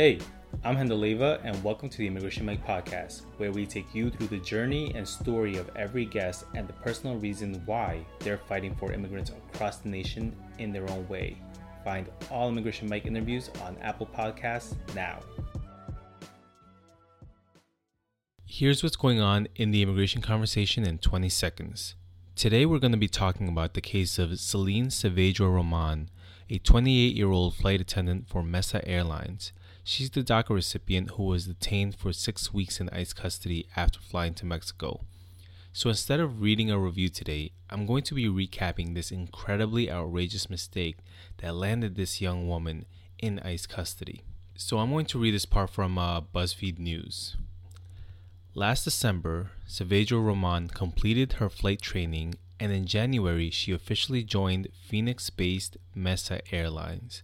Hey, I'm Leiva, and welcome to the Immigration MIC podcast, where we take you through the journey and story of every guest and the personal reason why they're fighting for immigrants across the nation in their own way. Find all Immigration MIC interviews on Apple Podcasts now. Here's what's going on in the immigration conversation in 20 seconds. Today, we're going to be talking about the case of Selene Saavedra Roman, a 28 year old flight attendant for Mesa Airlines. She's the DACA recipient who was detained for six weeks in ICE custody after flying to Mexico. So instead of reading a review today, I'm going to be recapping this incredibly outrageous mistake that landed this young woman in ICE custody. So I'm going to read this part from uh, BuzzFeed News. Last December, Saavedra Roman completed her flight training, and in January, she officially joined Phoenix based Mesa Airlines.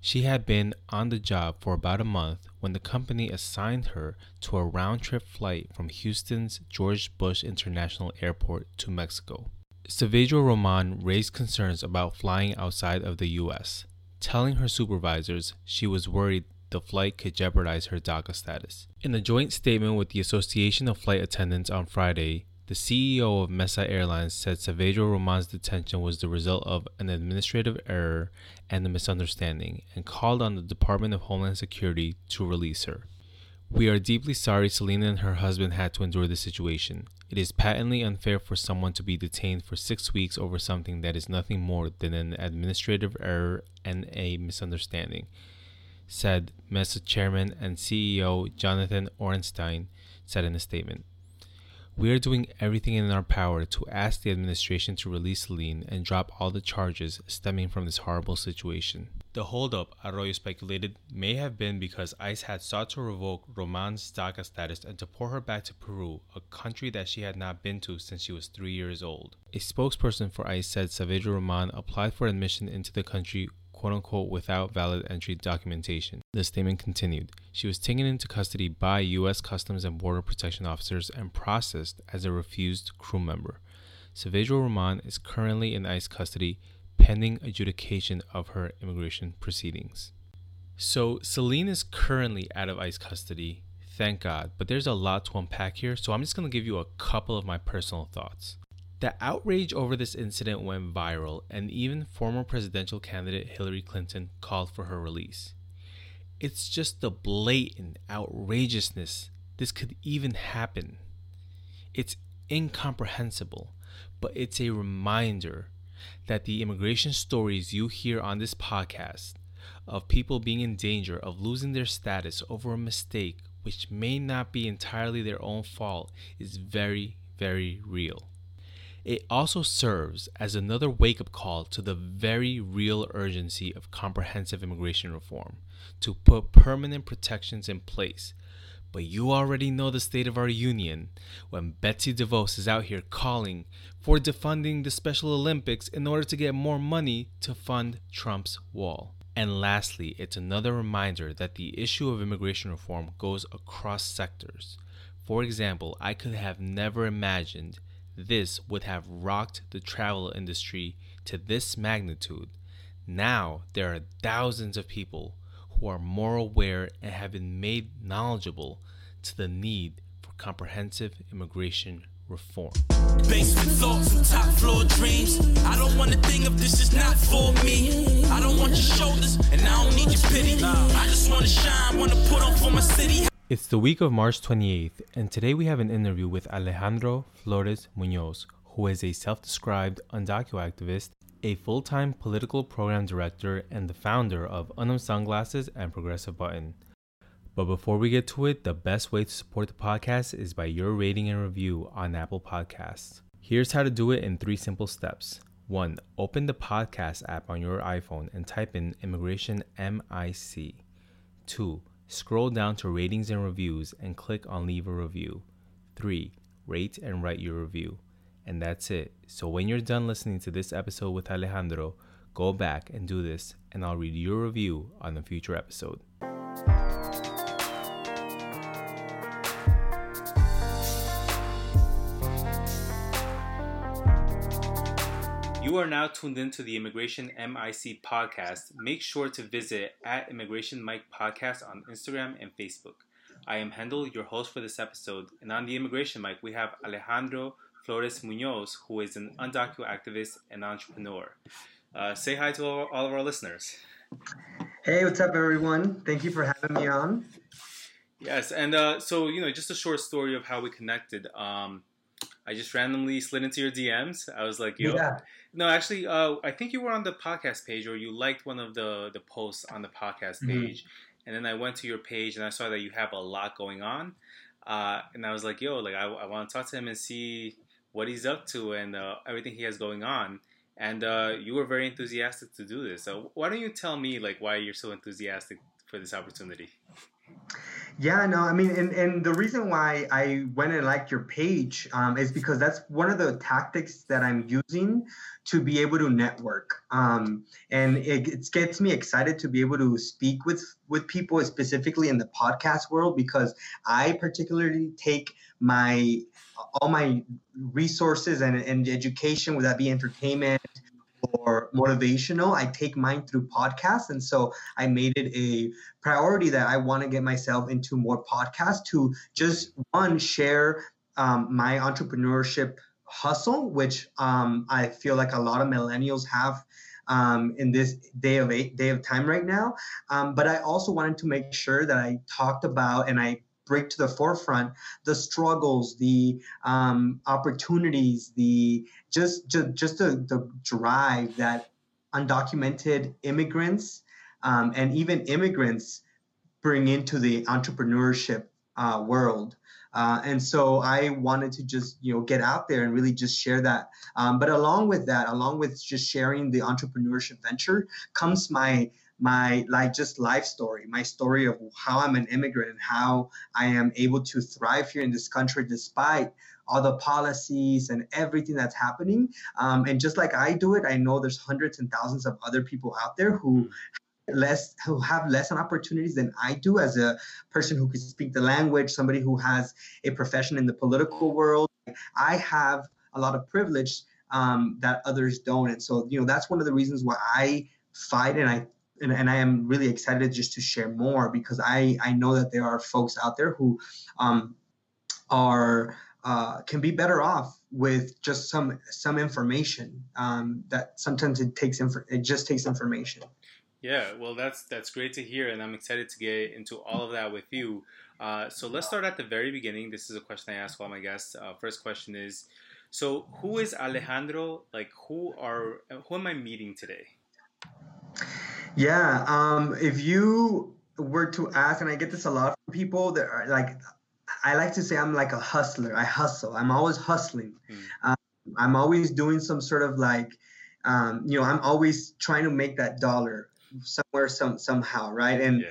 She had been on the job for about a month when the company assigned her to a round trip flight from Houston's George Bush International Airport to Mexico. Saavedra Roman raised concerns about flying outside of the U.S., telling her supervisors she was worried the flight could jeopardize her DACA status. In a joint statement with the Association of Flight Attendants on Friday, the CEO of Mesa Airlines said Saavedra Roman's detention was the result of an administrative error and a misunderstanding and called on the Department of Homeland Security to release her. We are deeply sorry Selena and her husband had to endure this situation. It is patently unfair for someone to be detained for six weeks over something that is nothing more than an administrative error and a misunderstanding said Mesa chairman and CEO Jonathan Ornstein said in a statement. We are doing everything in our power to ask the administration to release Selene and drop all the charges stemming from this horrible situation. The holdup, Arroyo speculated, may have been because ICE had sought to revoke Roman's DACA status and deport her back to Peru, a country that she had not been to since she was three years old. A spokesperson for ICE said Saavedra Roman applied for admission into the country quote unquote without valid entry documentation. The statement continued. She was taken into custody by U.S. Customs and Border Protection officers and processed as a refused crew member. Saavedra Roman is currently in ICE custody pending adjudication of her immigration proceedings. So, Selene is currently out of ICE custody, thank God, but there's a lot to unpack here, so I'm just going to give you a couple of my personal thoughts. The outrage over this incident went viral, and even former presidential candidate Hillary Clinton called for her release. It's just the blatant outrageousness this could even happen. It's incomprehensible, but it's a reminder that the immigration stories you hear on this podcast of people being in danger of losing their status over a mistake which may not be entirely their own fault is very, very real. It also serves as another wake up call to the very real urgency of comprehensive immigration reform to put permanent protections in place. But you already know the state of our union when Betsy DeVos is out here calling for defunding the Special Olympics in order to get more money to fund Trump's wall. And lastly, it's another reminder that the issue of immigration reform goes across sectors. For example, I could have never imagined this would have rocked the travel industry to this magnitude. Now there are thousands of people who are more aware and have been made knowledgeable to the need for comprehensive immigration reform. Basement thoughts and top floor dreams. I don't want to think of this is not for me. I don't want your shoulders and I don't need your pity. I just want to shine, want to put on for my city. It's the week of March 28th, and today we have an interview with Alejandro Flores Munoz, who is a self described undocumented activist, a full time political program director, and the founder of Unum Sunglasses and Progressive Button. But before we get to it, the best way to support the podcast is by your rating and review on Apple Podcasts. Here's how to do it in three simple steps. 1. Open the podcast app on your iPhone and type in Immigration MIC. 2 Scroll down to ratings and reviews and click on leave a review. 3. Rate and write your review. And that's it. So when you're done listening to this episode with Alejandro, go back and do this, and I'll read your review on a future episode. You are now tuned into the Immigration MIC podcast. Make sure to visit at Immigration MIC Podcast on Instagram and Facebook. I am Hendel, your host for this episode, and on the Immigration Mic, we have Alejandro Flores Munoz, who is an undocumented activist and entrepreneur. Uh, say hi to all, all of our listeners. Hey, what's up, everyone? Thank you for having me on. Yes, and uh, so you know, just a short story of how we connected. Um, I just randomly slid into your DMs. I was like, "Yo, yeah. no, actually, uh, I think you were on the podcast page, or you liked one of the the posts on the podcast mm-hmm. page." Mm-hmm. And then I went to your page and I saw that you have a lot going on, uh, and I was like, "Yo, like I, I want to talk to him and see what he's up to and uh, everything he has going on." And uh, you were very enthusiastic to do this. So why don't you tell me like why you're so enthusiastic for this opportunity? Yeah, no, I mean, and, and the reason why I went and liked your page um, is because that's one of the tactics that I'm using to be able to network. Um, and it, it, gets me excited to be able to speak with, with people, specifically in the podcast world, because I particularly take my all my resources and, and education, would that be entertainment, or motivational. I take mine through podcasts. And so I made it a priority that I want to get myself into more podcasts to just one, share um, my entrepreneurship hustle, which um, I feel like a lot of millennials have. Um, in this day of eight, day of time right now, um, but I also wanted to make sure that I talked about and I bring to the forefront the struggles, the um, opportunities, the just just, just the, the drive that undocumented immigrants um, and even immigrants bring into the entrepreneurship uh, world. Uh, and so I wanted to just you know get out there and really just share that. Um, but along with that, along with just sharing the entrepreneurship venture, comes my my like just life story, my story of how I'm an immigrant and how I am able to thrive here in this country despite all the policies and everything that's happening. Um, and just like I do it, I know there's hundreds and thousands of other people out there who less who have less opportunities than I do as a person who can speak the language, somebody who has a profession in the political world. I have a lot of privilege um, that others don't, and so you know that's one of the reasons why I fight and I and, and I am really excited just to share more because I I know that there are folks out there who um, are uh, can be better off with just some some information um, that sometimes it takes inf- it just takes information. Yeah, well, that's that's great to hear, and I'm excited to get into all of that with you. Uh, so let's start at the very beginning. This is a question I ask all my guests. Uh, first question is, so who is Alejandro? Like, who are who am I meeting today? Yeah, um, if you were to ask, and I get this a lot from people that are like, I like to say I'm like a hustler. I hustle. I'm always hustling. Mm. Um, I'm always doing some sort of like, um, you know, I'm always trying to make that dollar somewhere, some somehow, right? And yeah.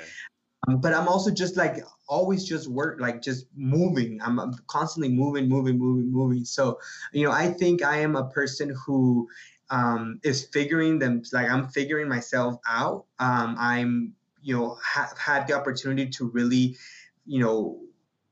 um, but I'm also just like always just work, like just moving. I'm, I'm constantly moving, moving, moving, moving. So, you know, I think I am a person who um, is figuring them like I'm figuring myself out. Um, I'm you know have had the opportunity to really you know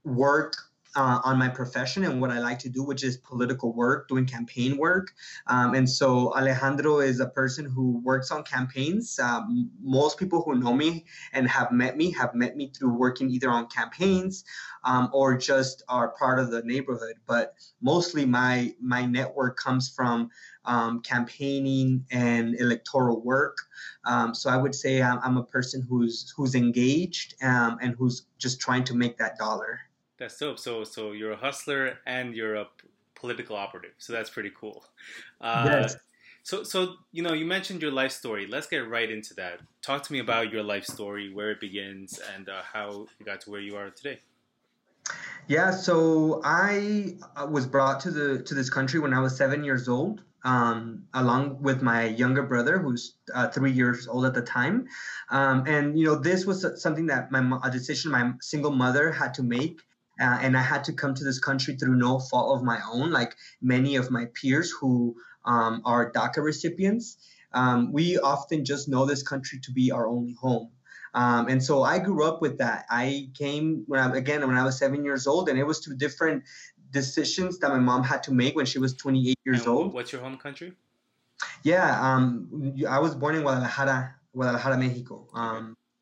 work uh, on my profession and what I like to do, which is political work, doing campaign work. Um, and so Alejandro is a person who works on campaigns. Um, most people who know me and have met me have met me through working either on campaigns um, or just are part of the neighborhood. But mostly my my network comes from um, campaigning and electoral work. Um, so I would say I'm, I'm, a person who's who's engaged um, and who's just trying to make that dollar. That's dope. So so you're a hustler and you're a political operative. So that's pretty cool. Uh, yes. So so you know you mentioned your life story. Let's get right into that. Talk to me about your life story, where it begins, and uh, how you got to where you are today. Yeah, so I was brought to the to this country when I was seven years old, um, along with my younger brother, who's uh, three years old at the time. Um, and you know, this was something that my a decision my single mother had to make uh, and I had to come to this country through no fault of my own, like many of my peers who um, are DACA recipients. Um, we often just know this country to be our only home. Um, and so I grew up with that. I came when I again when I was seven years old, and it was two different decisions that my mom had to make when she was 28 years and old. What's your home country? Yeah, um, I was born in Guadalajara, Guadalajara, Mexico.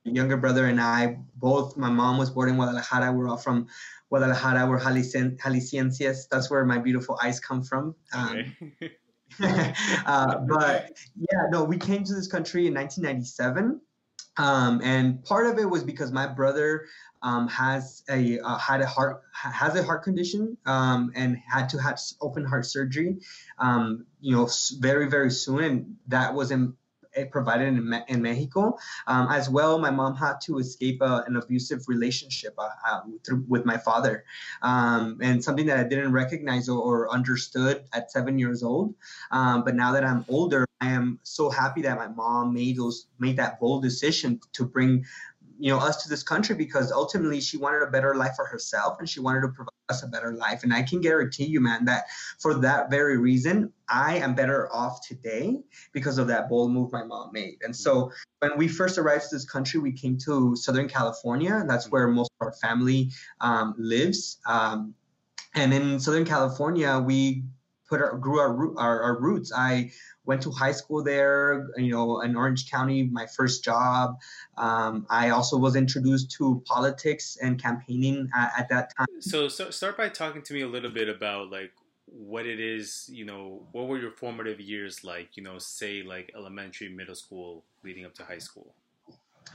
Younger brother and I, both, my mom was born in Guadalajara. We're all from Guadalajara. We're Jaliscienses. That's where my beautiful eyes come from. Um, okay. uh, but yeah, no, we came to this country in 1997. Um, and part of it was because my brother um, has a uh, had a heart has a heart condition um, and had to have open heart surgery, um, you know, very very soon, and that was in, provided in, in Mexico. Um, as well, my mom had to escape uh, an abusive relationship uh, uh, through, with my father, um, and something that I didn't recognize or, or understood at seven years old. Um, but now that I'm older, I am so happy that my mom made those made that bold decision to bring you know us to this country because ultimately she wanted a better life for herself and she wanted to provide us a better life. And i can guarantee you man that for that very reason i am better off today because of that bold move my mom made. And so when we first arrived to this country we came to southern california and that's where most of our family um, lives um, and in southern california we put our grew our, our, our roots. I went to high school there, you know, in Orange County, my first job. Um, I also was introduced to politics and campaigning at, at that time. So, so start by talking to me a little bit about like what it is, you know, what were your formative years like, you know, say like elementary, middle school, leading up to high school?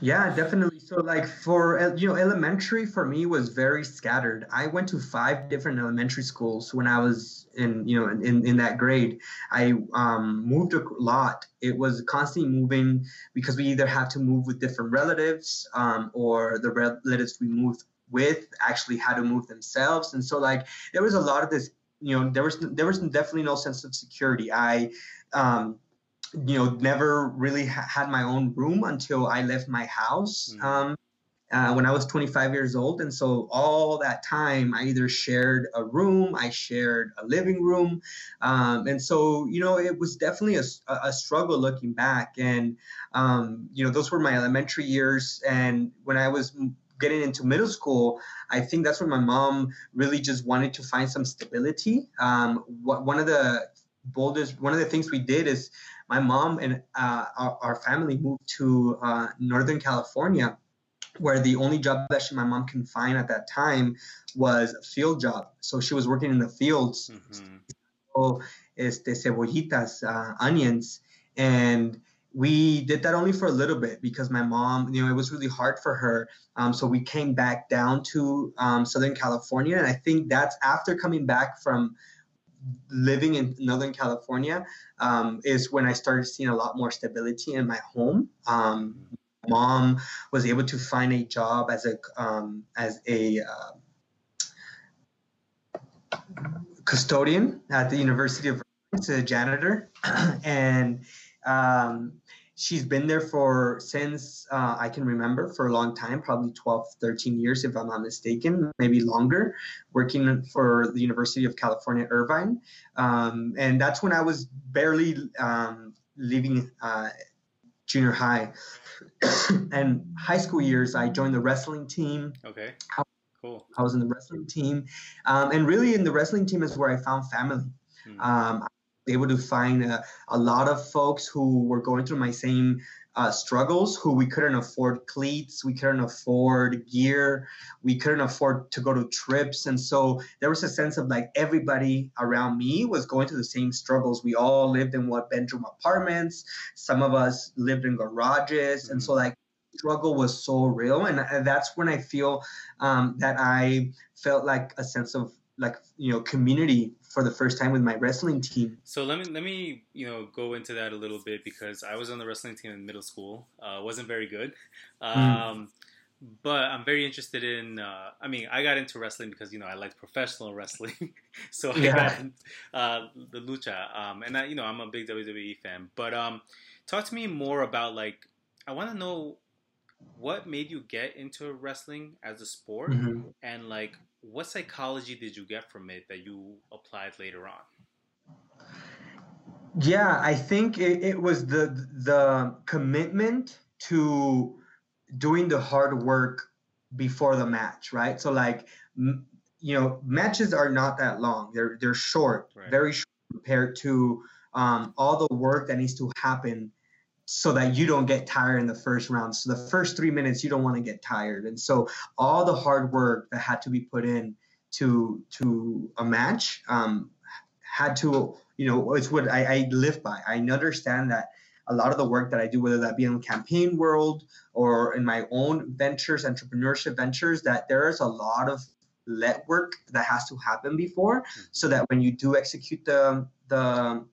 Yeah, definitely. So like for you know elementary for me was very scattered. I went to five different elementary schools when I was in you know in, in that grade. I um, moved a lot. It was constantly moving because we either had to move with different relatives um, or the relatives we moved with actually had to move themselves. And so like there was a lot of this. You know there was there was definitely no sense of security. I um, you know, never really ha- had my own room until I left my house mm-hmm. um, uh, when I was 25 years old. And so all that time, I either shared a room, I shared a living room. Um, and so, you know, it was definitely a, a struggle looking back. And, um, you know, those were my elementary years. And when I was getting into middle school, I think that's when my mom really just wanted to find some stability. Um, what, one of the boldest, one of the things we did is my mom and uh, our, our, family moved to uh, Northern California, where the only job that she, my mom can find at that time was a field job. So she was working in the fields, mm-hmm. so, este, cebollitas, uh, onions, and we did that only for a little bit because my mom, you know, it was really hard for her. Um, so we came back down to um, Southern California, and I think that's after coming back from living in Northern California um, is when I started seeing a lot more stability in my home. Um, mom was able to find a job as a um, as a uh, custodian at the University of as a janitor, and um, she's been there for since uh, I can remember for a long time, probably 12, 13 years, if I'm not mistaken, maybe longer, working for the University of California, Irvine. Um, and that's when I was barely um, leaving uh, junior high. and high school years, I joined the wrestling team. Okay. Cool. I was in the wrestling team. Um, and really, in the wrestling team is where I found family. Hmm. Able to find a, a, lot of folks who were going through my same uh, struggles who we couldn't afford cleats we couldn't afford gear we couldn't afford to go to trips. And so there was a sense of like everybody around me was going through the same struggles. We all lived in what bedroom apartments. Some of us lived in garages. Mm-hmm. and so like struggle was so real. And that's when i feel um, that i felt like a sense of like you know community for the first time with my wrestling team. So let me let me you know go into that a little bit because I was on the wrestling team in middle school. Uh, wasn't very good, hmm. um, mm. but I'm very interested in. Uh, I mean, I got into wrestling because you know I liked professional wrestling, so I yeah. got uh, the lucha, um, and I, you know I'm a big WWE fan. But um, talk to me more about like I want to know what made you get into wrestling as a sport, mm-hmm. and like what psychology did you get from it that you applied later on? Yeah, I think it, it was the the commitment to doing the hard work before the match, right? So like you know, matches are not that long. They're they're short, right. very short compared to um, all the work that needs to happen so that you don't get tired in the first round. So the first three minutes, you don't want to get tired. And so all the hard work that had to be put in to to a match um, had to, you know, it's what I, I live by. I understand that a lot of the work that I do, whether that be in the campaign world or in my own ventures, entrepreneurship ventures, that there is a lot of let work that has to happen before so that when you do execute the the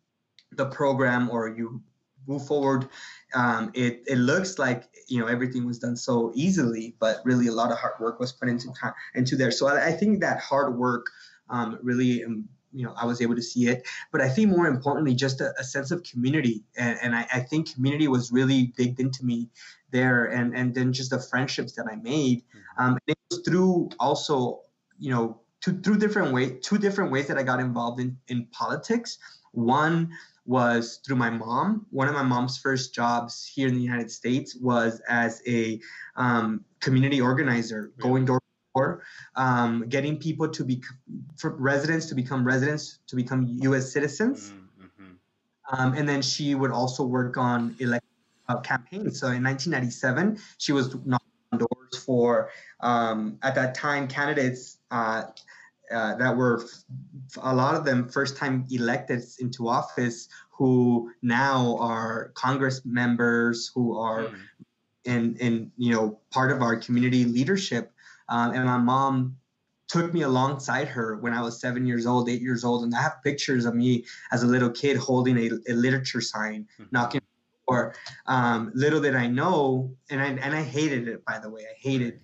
the program or you move forward. Um, it, it looks like you know everything was done so easily but really a lot of hard work was put into time into there. So i, I think that hard work um, really um, you know i was able to see it. But i think more importantly just a, a sense of community. And, and I, I, think community was really digged into me there and and then just the friendships that i made mm-hmm. um, it was through also you know two, through different ways two different ways that i got involved in in politics. One was through my mom. One of my mom's first jobs here in the United States was as a um, community organizer, going door to door, um, getting people to be residents to become residents to become U.S. citizens. Mm-hmm. Um, and then she would also work on elect uh, campaigns. So in 1997, she was knocking on doors for um, at that time candidates. Uh, uh, that were a lot of them first time elected into office who now are Congress members who are mm. in in you know part of our community leadership. Um, and my mom took me alongside her when I was seven years old, eight years old, and I have pictures of me as a little kid holding a, a literature sign, mm-hmm. knocking or um, little did I know, and I and I hated it by the way. I hated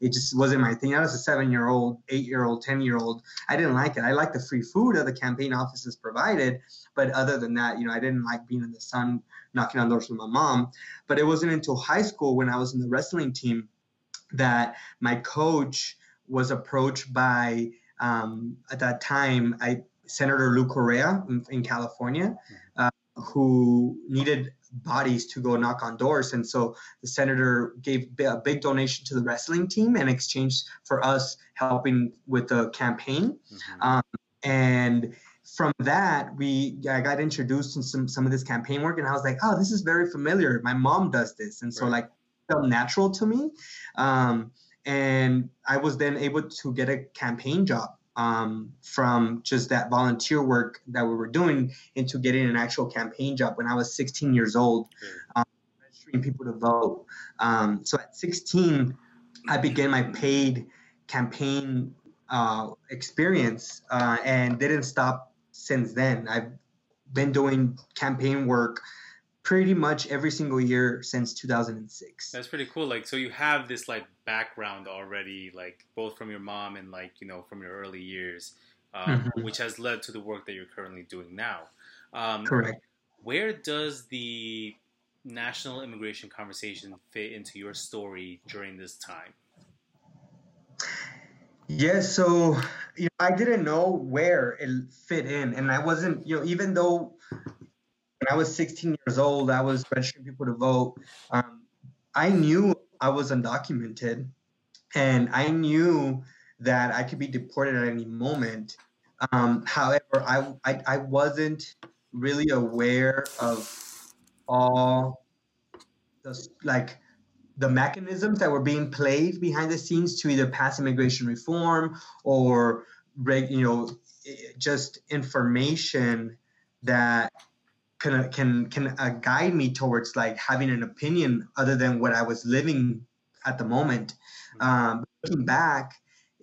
it just wasn't my thing. I was a seven year old, eight year old, 10 year old. I didn't like it. I liked the free food that the campaign offices provided. But other than that, you know, I didn't like being in the sun, knocking on doors with my mom. But it wasn't until high school when I was in the wrestling team that my coach was approached by, um, at that time, I Senator Lou Correa in, in California, uh, who needed bodies to go knock on doors. And so the senator gave a big donation to the wrestling team in exchange for us helping with the campaign. Mm-hmm. Um, and from that, we I got introduced to some some of this campaign work, and I was like, oh, this is very familiar. My mom does this, and so right. like felt natural to me. Um, and I was then able to get a campaign job um, from just that volunteer work that we were doing into getting an actual campaign job when I was 16 years old, um, registering people to vote. Um, so at 16, I began my paid campaign uh, experience uh, and didn't stop since then. I've been doing campaign work pretty much every single year since 2006. That's pretty cool. Like, so you have this like background already, like both from your mom and like you know from your early years, um, mm-hmm. which has led to the work that you're currently doing now. Um, Correct. Where does the national immigration conversation fit into your story during this time? Yeah, so you know, I didn't know where it fit in, and I wasn't, you know, even though when I was 16 years old, I was registering people to vote. Um, I knew I was undocumented, and I knew that I could be deported at any moment. Um, however, I, I, I wasn't really aware of all the like the mechanisms that were being played behind the scenes to either pass immigration reform or you know just information that can can can uh, guide me towards like having an opinion other than what I was living at the moment. Mm-hmm. Um, looking back,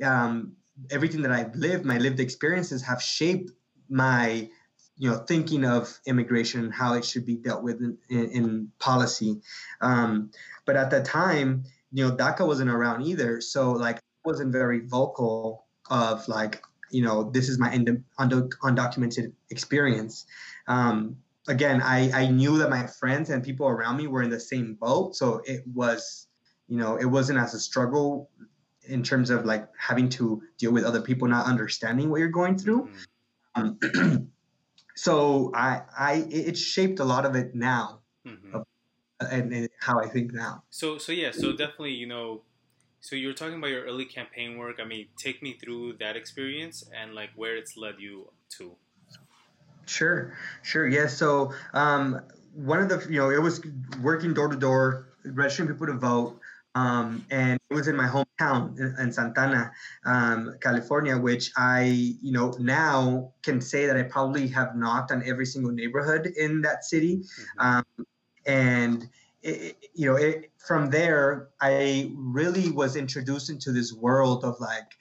um, everything that I've lived, my lived experiences have shaped my you know thinking of immigration and how it should be dealt with in, in, in policy. Um, but at the time, you know, DACA wasn't around either, so like I wasn't very vocal of like you know this is my undocumented experience. Um, again, I, I knew that my friends and people around me were in the same boat. So it was, you know, it wasn't as a struggle in terms of like having to deal with other people not understanding what you're going through. Mm-hmm. Um, so I, I, it shaped a lot of it now. Mm-hmm. Of, and, and how I think now. So, so yeah, so definitely, you know, so you were talking about your early campaign work. I mean, take me through that experience and like where it's led you to. Sure, sure. Yeah. So um, one of the, you know, it was working door to door, registering people to vote. Um, and it was in my hometown in, in Santa Ana, um, California, which I, you know, now can say that I probably have knocked on every single neighborhood in that city. Mm-hmm. Um, and, it, you know, it, from there, I really was introduced into this world of like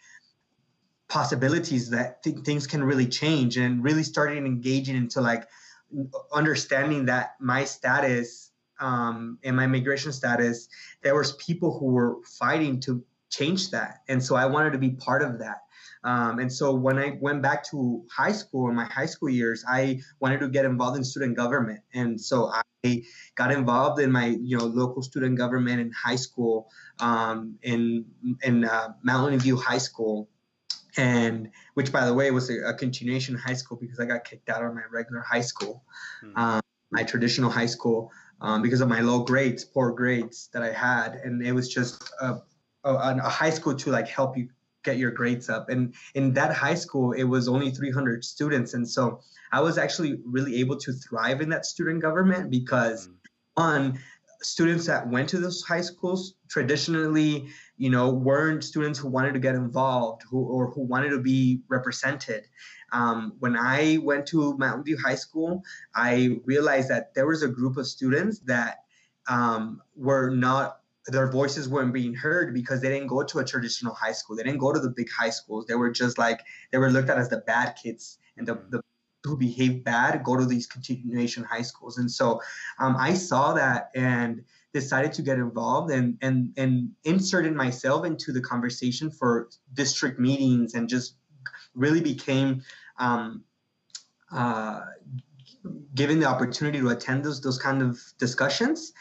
possibilities that th- things can really change and really started engaging into like understanding that my status um, and my migration status, there was people who were fighting to change that, and so I wanted to be part of that. Um, and so when I went back to high school in my high school years, I wanted to get involved in student government, and so I got involved in my you know local student government in high school um, in in uh, Mountain View High School and which by the way was a, a, continuation high school because i got kicked out of my regular high school mm-hmm. um, my traditional high school um, because of my low grades poor grades that i had and it was just a, a, a, high school to like help you get your grades up and in that high school it was only 300 students and so i was actually really able to thrive in that student government because mm-hmm. one students that went to those high schools traditionally you know, weren't students who wanted to get involved who, or who wanted to be represented. Um, when I went to Mountain View High School, I realized that there was a group of students that um, were not, their voices weren't being heard because they didn't go to a traditional high school. They didn't go to the big high schools. They were just like, they were looked at as the bad kids and the, the who behave bad go to these continuation high schools. And so um, I saw that and decided to get involved and and and inserted myself into the conversation for district meetings and just really became um, uh, given the opportunity to attend those those kind of discussions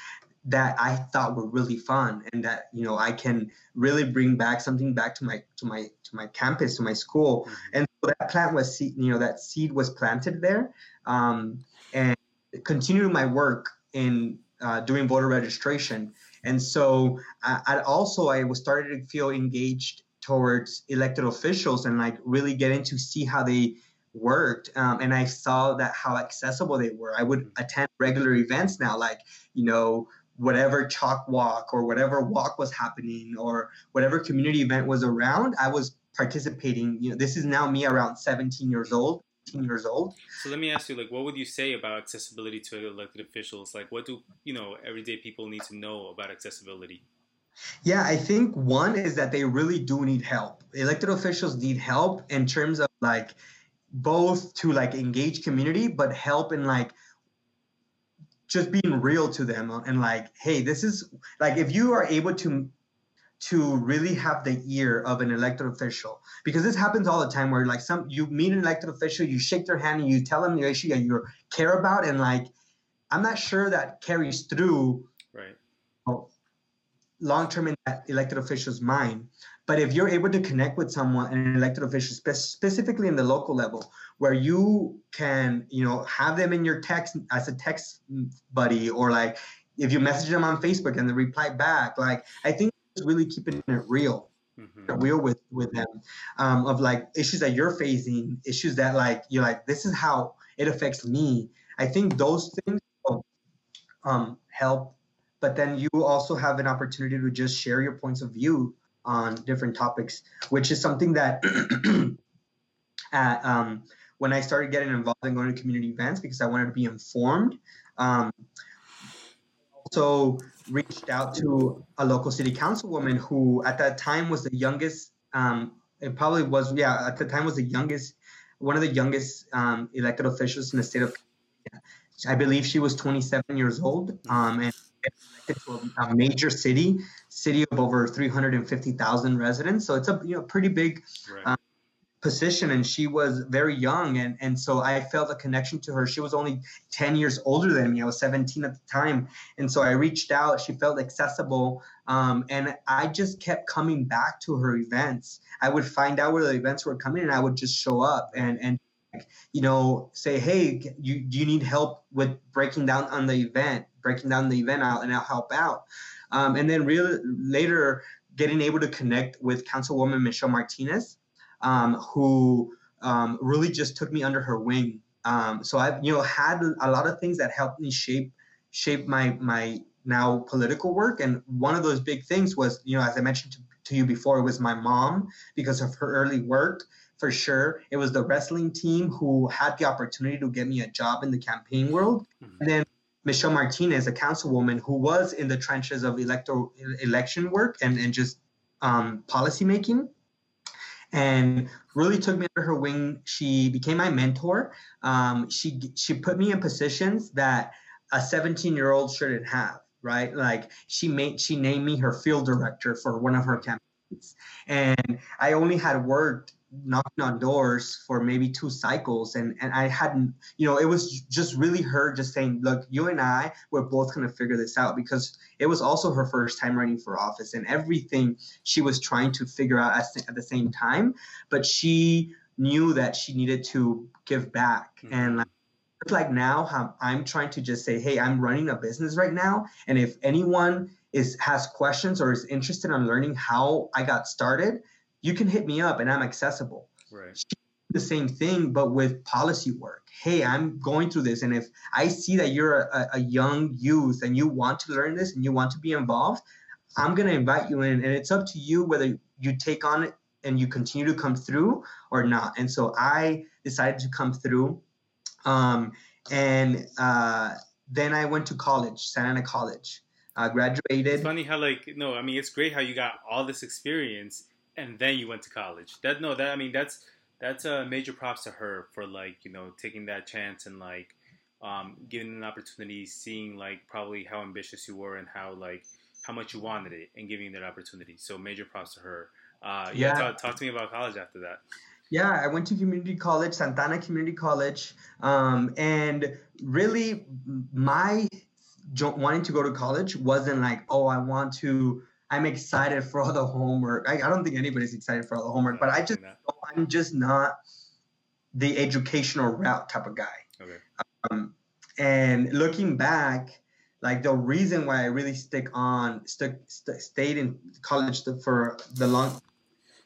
that I thought were really fun and that you know I can really bring back something back to my to my to my campus to my school mm-hmm. and so that plant was seed you know that seed was planted there um, and continued my work in uh, doing voter registration. And so I, I also I was started to feel engaged towards elected officials and like really getting to see how they worked um, and i saw that how accessible they were i would attend regular events now like you know whatever chalk walk or whatever walk was happening or whatever community event was around i was participating you know this is now me around 17 years old 18 years old. So let me ask you, like, what would you say about accessibility to elected officials? Like, what do you know everyday people need to know about accessibility? Yeah, I think one is that they really do need help. Elected officials need help in terms of like both to like engage community, but help in like just being real to them and like, hey, this is like if you are able to to really have the ear of an elected official because this happens all the time where like some you meet an elected official you shake their hand and you tell them the issue that you care about and like i'm not sure that carries through right. long term in that elected official's mind. But if you're able to connect with someone an elected official spe- specifically in the local level where you can you know have them in your text as a text buddy or like if you message them on facebook and they reply back like i think it's really keeping it real mm-hmm. real with with them um, of like issues that you're facing issues that like you're like this is how it affects me i think those things um, help but then you also have an opportunity to just share your points of view on different topics which is something that at, um, when i started getting involved in going to community events because i wanted to be informed um, also reached out to a local city councilwoman who at that time was the youngest um, it probably was yeah at the time was the youngest one of the youngest um, elected officials in the state of I believe she was 27 years old um, and elected to a, a, major city, city of over 350,000 residents. So it's a you know pretty big right. um, position and she was very young and and so I felt a connection to her. She was only 10 years older than me. I was 17 at the time. And so I reached out. She felt accessible. Um, and I just kept coming back to her events. I would find out where the events were coming and I would just show up and and you know say hey you do you need help with breaking down on the event breaking down the event out and I'll help out. Um, and then really later getting able to connect with Councilwoman Michelle Martinez um, who um, really just took me under her wing. Um, so I've you know had a lot of things that helped me shape shape my my now political work. And one of those big things was you know as I mentioned to, to you before, it was my mom because of her early work for sure. It was the wrestling team who had the opportunity to get me a job in the campaign world. Mm-hmm. And then Michelle Martinez, a councilwoman who was in the trenches of electoral election work and, and just um, policy making and really took me under her wing. She became my mentor. Um, she she put me in positions that a 17 year old shouldn't have. Right, like she made she named me her field director for one of her campaigns, and I only had worked knocking on doors for maybe two cycles and and I hadn't you know it was just really her just saying look you and I we're both going to figure this out because it was also her first time running for office and everything she was trying to figure out at, at the same time but she knew that she needed to give back mm-hmm. and like, like now how I'm trying to just say hey I'm running a business right now and if anyone is has questions or is interested in learning how I got started you can hit me up and I'm accessible. Right. The same thing, but with policy work. Hey, I'm going through this, and if I see that you're a, a young youth and you want to learn this and you want to be involved, I'm gonna invite you in, and it's up to you whether you take on it and you continue to come through or not. And so I decided to come through, um, and uh, then I went to college, Santa Ana College. Uh, graduated. It's funny how like no, I mean it's great how you got all this experience and then you went to college. That no, that I mean that's that's a major props to her for like you know taking that chance and like um, giving an opportunity, seeing like probably how ambitious you were and how like how much you wanted it, and giving that opportunity. So major props to her. Uh, yeah, talk, talk, to me about college after that. Yeah, I went to community college, Santa Ana Community College, um, and really my wanting to go to college wasn't like, oh, I want to I'm excited for all the homework. I, I don't think anybody's excited for all the homework, but I just I'm just not the educational route type of guy. Okay. Um, and looking back, like the reason why I really stick on stuck st- stayed in college for the long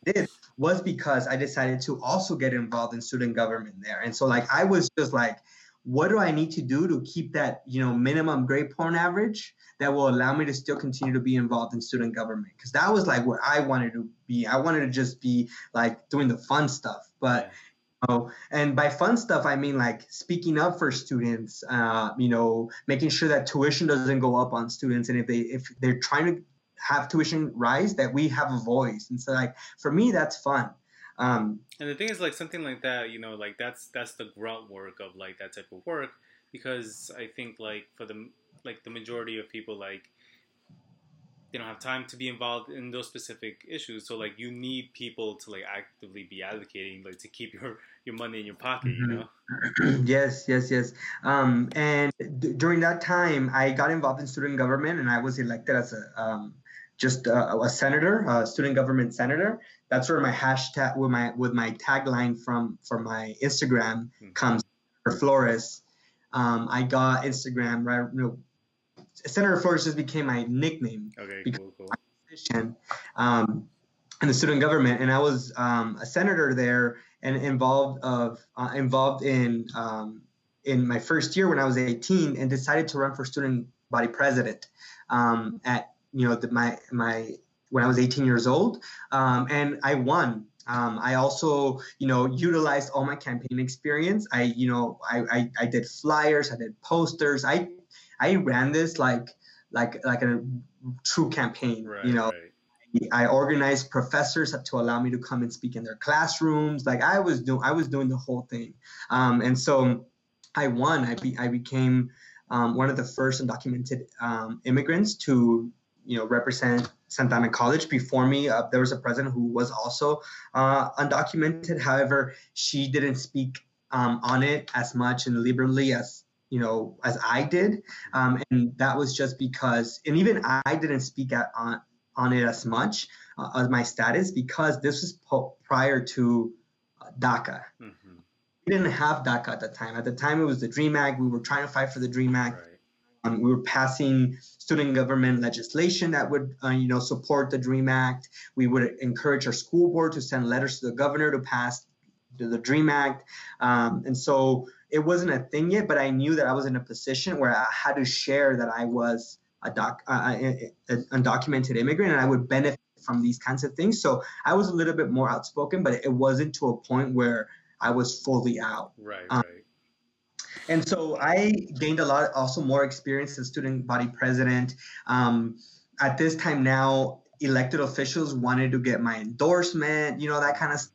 did was because I decided to also get involved in student government there. And so like I was just like, what do I need to do to keep that you know minimum grade point average? That will allow me to still continue to be involved in student government because that was like where I wanted to be. I wanted to just be like doing the fun stuff, but. Oh, and by fun stuff, I mean like speaking up for students, uh, you know, making sure that tuition doesn't go up on students, and if they if they're trying to have tuition rise, that we have a voice. And so, like for me, that's fun. Um, and the thing is, like something like that, you know, like that's that's the grunt work of like that type of work, because I think like for the like the majority of people like they don't have time to be involved in those specific issues. So like you need people to like actively be advocating like to keep your your money in your pocket. Mm-hmm. You know. yes, yes, yes. Um, and d- during that time, I got involved in student government, and I was elected as a um, just a, a senator, a student government senator. That's where my hashtag with my with my tagline from from my Instagram mm-hmm. comes. Flores. Um, I got Instagram right. You know, Senator Flores just became my nickname. Okay, cool, cool. Position, um, in the student government, and I was um, a senator there and involved of uh, involved in um, in my first year when I was 18, and decided to run for student body president um, at you know the, my my when I was 18 years old, um, and I won. Um, I also, you know, utilized all my campaign experience. I, you know, I, I, I did flyers, I did posters, I I ran this like like like a true campaign. Right, you know, right. I organized professors to allow me to come and speak in their classrooms. Like I was doing, I was doing the whole thing. Um, and so I won. I be, I became um, one of the first undocumented um, immigrants to you know represent Santa Ana College. Before me, uh, there was a president who was also uh, undocumented. However, she didn't speak um, on it as much and liberally as you know, as I did. Um, and that was just because, and even I didn't speak at, on, on it as much uh, as my status because this was po- prior to uh, DACA. Mm-hmm. We didn't have DACA at the time. At the time, it was the DREAM Act. We were trying to fight for the DREAM Act. Right. Um, we were passing student government legislation that would, uh, you know, support the DREAM Act. We would encourage our school board to send letters to the governor to pass the, the DREAM Act. Um, and so it wasn't a thing yet, but I knew that I was in a position where I had to share that I was a doc, uh, an undocumented immigrant, and I would benefit from these kinds of things. So I was a little bit more outspoken, but it wasn't to a point where I was fully out. Right, um, right. And so I gained a lot, also more experience as student body president. Um, at this time now, elected officials wanted to get my endorsement, you know, that kind of stuff.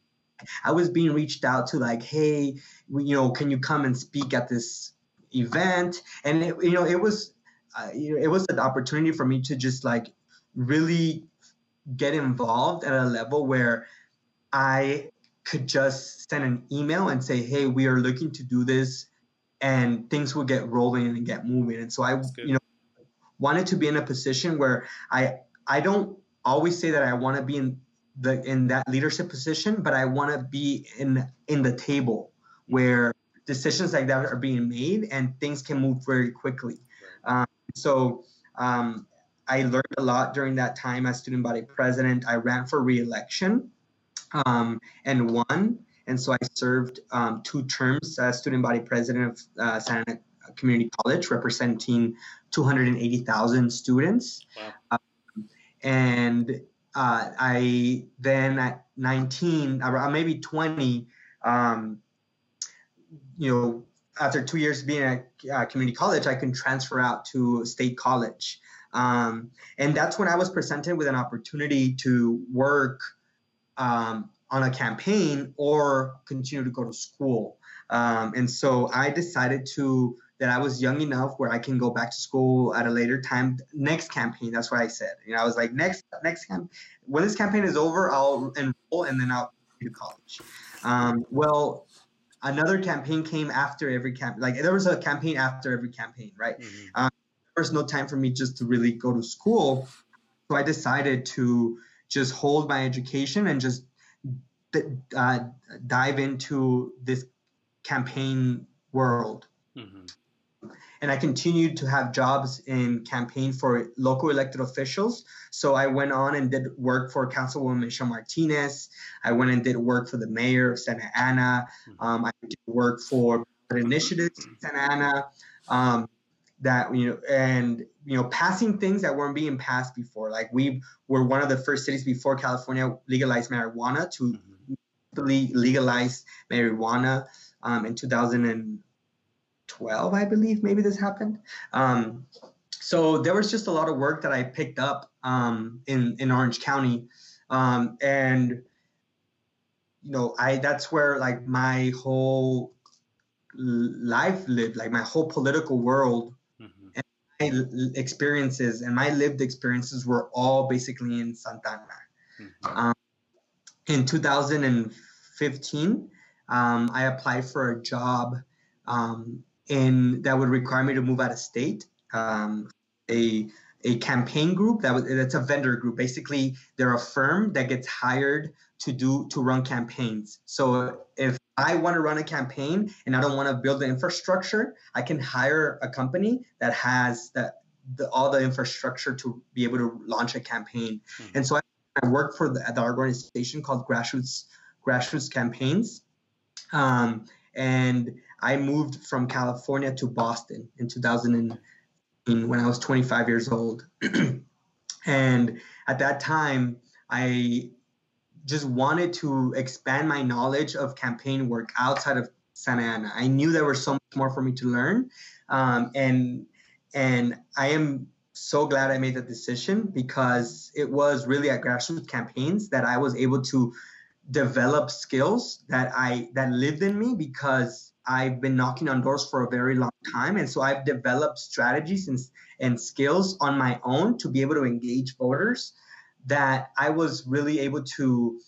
I was being reached out to like, hey, you know, can you come and speak at this event? And it, you know, it was, uh, you know, it was an opportunity for me to just like really get involved at a level where I could just send an email and say, hey, we are looking to do this, and things will get rolling and get moving. And so I, you know, wanted to be in a position where I I don't always say that I want to be in the in that leadership position, but I want to be in in the table where decisions like that are being made and things can move very quickly. Um, so um, I learned a lot during that time as student body president. I ran for reelection um, and won. And so I served um, two terms as student body president of uh, Santa Ana Community College, representing 280,000 students. Wow. Um, and uh, I then at 19, around maybe 20, um, you know, after two years being at uh, community college, I can transfer out to state college. Um, and that's when I was presented with an opportunity to work um, on a campaign or continue to go to school. Um, and so I decided to that I was young enough where I can go back to school at a later time. Next campaign, that's what I said. You know, I was like, next next camp, when this campaign is over, I'll enroll and then I'll go to college. Um, well, another campaign came after every camp. Like there was a campaign after every campaign, right? Mm-hmm. Um, there was no time for me just to really go to school, so I decided to just hold my education and just uh, dive into this campaign world. Mm-hmm and I continued to have jobs in campaign for local elected officials. So I went on and did work for Councilwoman Michelle Martinez. I went and did work for the mayor of Santa Ana. Hmm. Um, I did work for initiatives in Santa Ana. Um, that you know and you know passing things that weren't being passed before like we were one of the first cities before california legalized marijuana to mm-hmm. legalize marijuana um, in 2000 and 12, I believe, maybe this happened. Um, so there was just a lot of work that I picked up um, in in Orange County, um, and you know, I that's where like my whole life lived, like my whole political world, mm-hmm. and my experiences and my lived experiences were all basically in Santa Ana. Mm-hmm. Um, in 2015, um, I applied for a job um, and that would require me to move out of state. Um, a a campaign group that was that's a vendor group. Basically, they're a firm that gets hired to do to run campaigns. So if I want to run a campaign and I don't want to build the infrastructure, I can hire a company that has that the, all the infrastructure to be able to launch a campaign. Mm-hmm. And so I, I work for the, the organization called Grassroots Grassroots Campaigns, um, and I moved from California to Boston in 2000 when I was 25 years old. and at that time, I just wanted to expand my knowledge of campaign work outside of Santa Ana. I knew there was so much more for me to learn, um, and and I am so glad I made that decision because it was really at grassroots campaigns that I was able to develop skills that I that lived in me because I've been knocking on doors for a very long time. And so I've developed strategies and, and skills on my own to be able to engage voters that I was really able to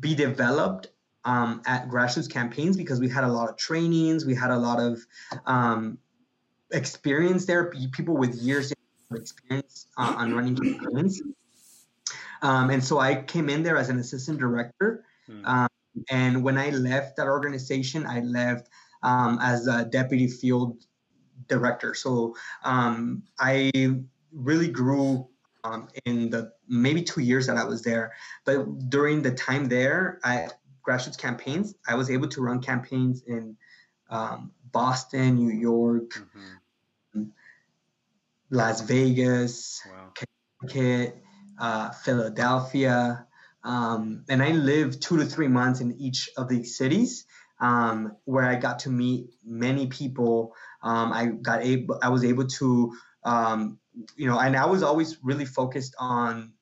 be developed um, at grassroots campaigns because we had a lot of trainings, we had a lot of um, experience there, people with years of experience uh, on running campaigns. Um, and so I came in there as an assistant director. Mm. And when I left that organization, I left um, as a deputy field director. So um, I really grew um, in the maybe two years that I was there. But during the time there, I grassroots campaigns, I was able to run campaigns in um, Boston, New York, mm-hmm. Las Vegas, wow. Connecticut, uh, Philadelphia. Um, and I lived two to three months in each of these cities um, where I got to meet many people. Um, I got able, I was able to, um, you know, and I was always really focused on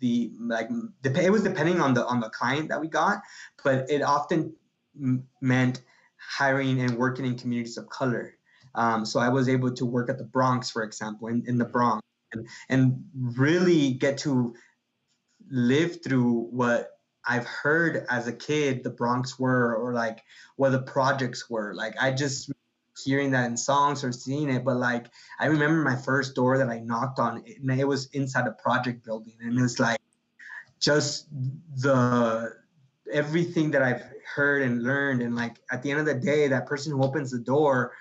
the like it was depending on the on the client that we got, but it often m- meant hiring and working in communities of color. Um, so I was able to work at the Bronx, for example, in, in the Bronx, and, and really get to live through what I've heard as a kid the Bronx were, or like what the projects were. Like I just hearing that in songs or seeing it, but like I remember my first door that I knocked on, and it was inside a project building, and it's like just the everything that I've heard and learned, and like at the end of the day, that person who opens the door,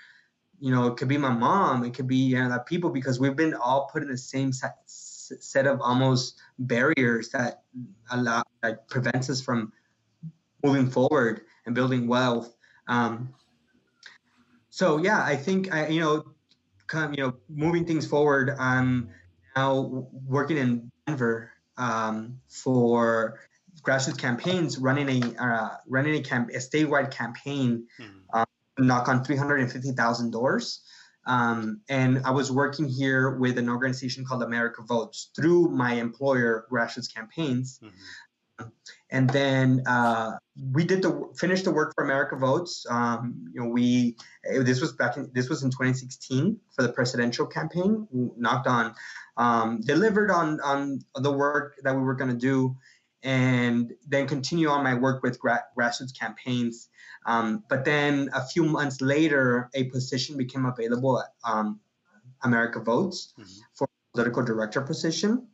you know, it could be my mom, it could be you know, people because we've been all put in the same set, of almost barriers that allow that prevents us from moving forward and building wealth. Um, so yeah, I think I, you know, kind of, you know, moving things forward. I'm now working in Denver um, for grassroots campaigns, running a uh, running a, camp- a statewide campaign, mm-hmm. um, knock on 350,000 doors. Um, and I was working here with an organization called America Votes through my employer, Grassroots Campaigns. Mm-hmm and then uh, we did the finish the work for America Votes. Um, you know, we this was back in this was in 2016 for the presidential campaign. We knocked on, um, delivered on on the work that we were going to do, and then continue on my work with gra- grassroots campaigns. Um, but then a few months later, a position became available at um, America Votes mm-hmm. for political director position,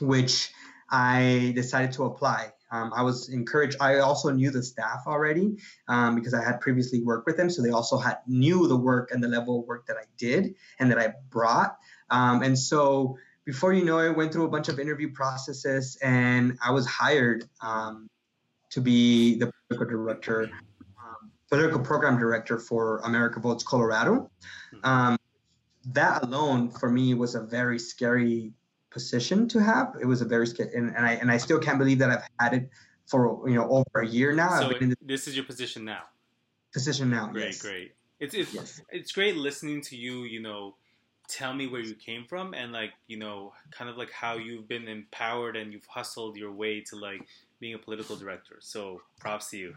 which I decided to apply. Um, I was encouraged. I also knew the staff already um, because I had previously worked with them, so they also had knew the work and the level of work that I did and that I brought. Um, and so before you know it, went through a bunch of interview processes, and I was hired um, to be the political director, um, political program director for America Votes Colorado. Hmm. Um, that alone for me was a very scary position to have. It was a very scary, and, and I and I still can't believe that I've had it for you know over a year now. So it, this is your position now. Position now. Great, yes. great. It's it's yes. it's great listening to you. You know, tell me where you came from and like you know, kind of like how you've been empowered and you've hustled your way to like being a political director. So props to you.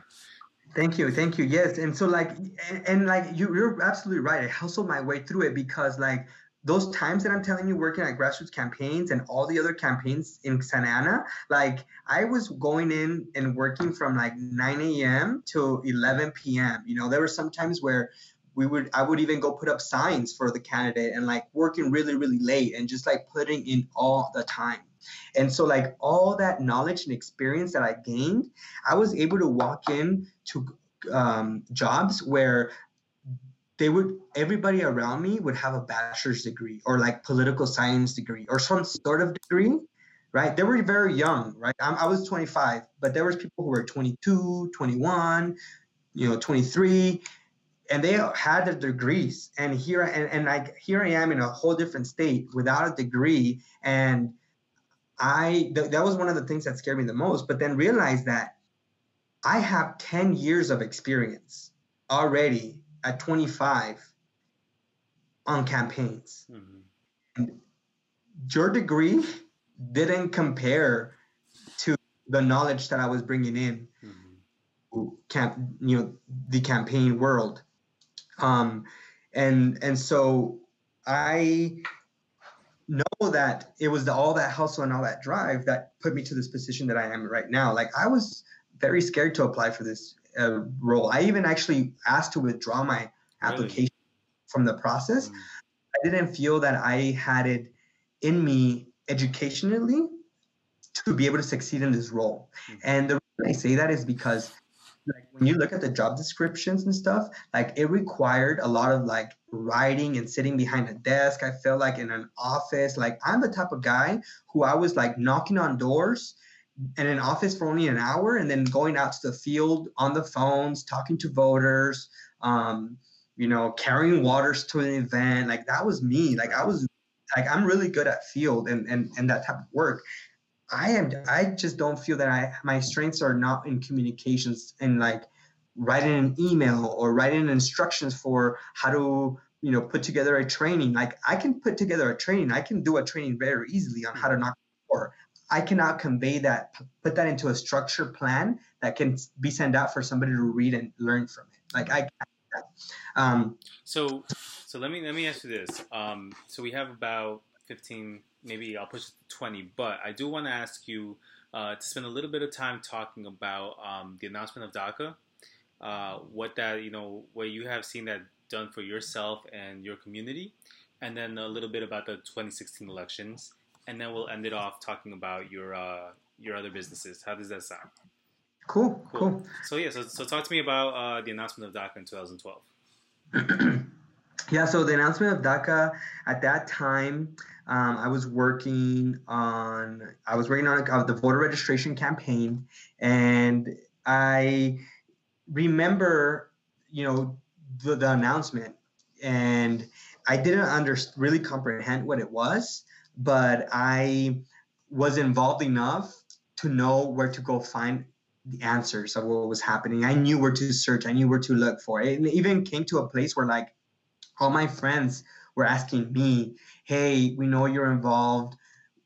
Thank you, thank you. Yes, and so like, and, and like you, you're absolutely right. I hustled my way through it because like those times that I'm telling you, working at grassroots campaigns and all the other campaigns in Santa Ana, like I was going in and working from like 9 a.m. to 11 p.m. You know, there were some times where we would, I would even go put up signs for the candidate and like working really, really late and just like putting in all the time. And so, like all that knowledge and experience that I gained, I was able to walk in to um, jobs where they would everybody around me would have a bachelor's degree or like political science degree or some sort of degree right they were very young right I'm, i was 25 but there was people who were 22 21 you know 23 and they had their degrees and here and, and like here i am in a whole different state without a degree and i th- that was one of the things that scared me the most but then realized that i have 10 years of experience already at 25 on campaigns. Mm-hmm. And your degree didn't compare to the knowledge that I was bringing in mm-hmm. camp, you know, the campaign world. Um, and and so I know that it was the, all that hustle and all that drive that put me to this position that I am right now. Like I was very scared to apply for this uh, role. I even actually asked to withdraw my application really? from the process. Mm. I didn't feel that I had it in me educationally to be able to succeed in this role. Mm. And the reason I say that is because like when you look at the job descriptions and stuff, like it required a lot of like writing and sitting behind a desk. I felt like in an office, like I'm the type of guy who I was like knocking on doors in an office for only an hour and then going out to the field on the phones, talking to voters, um, you know, carrying waters to an event. Like that was me. Like I was like I'm really good at field and and and that type of work. I am I just don't feel that I my strengths are not in communications and like writing an email or writing instructions for how to you know put together a training. Like i can put together a training. I can do a training very easily on how to knock or i cannot convey that put that into a structured plan that can be sent out for somebody to read and learn from it. Like i um, so so let me let me ask you this. Um, so we have about 15 maybe i'll push it to 20 but i do want to ask you uh, to spend a little bit of time talking about um, the announcement of daca uh, what that you know what you have seen that done for yourself and your community, and then a little bit about the 2016 elections, and then we'll end it off talking about your uh, your other businesses. How does that sound? Cool, cool. cool. So yeah, so, so talk to me about uh, the announcement of DACA in 2012. yeah, so the announcement of DACA at that time, um, I was working on I was working on uh, the voter registration campaign, and I remember, you know, the, the announcement, and I didn't under really comprehend what it was, but I was involved enough to know where to go find the answers of what was happening. I knew where to search. I knew where to look for it. And it even came to a place where like all my friends were asking me, "Hey, we know you're involved.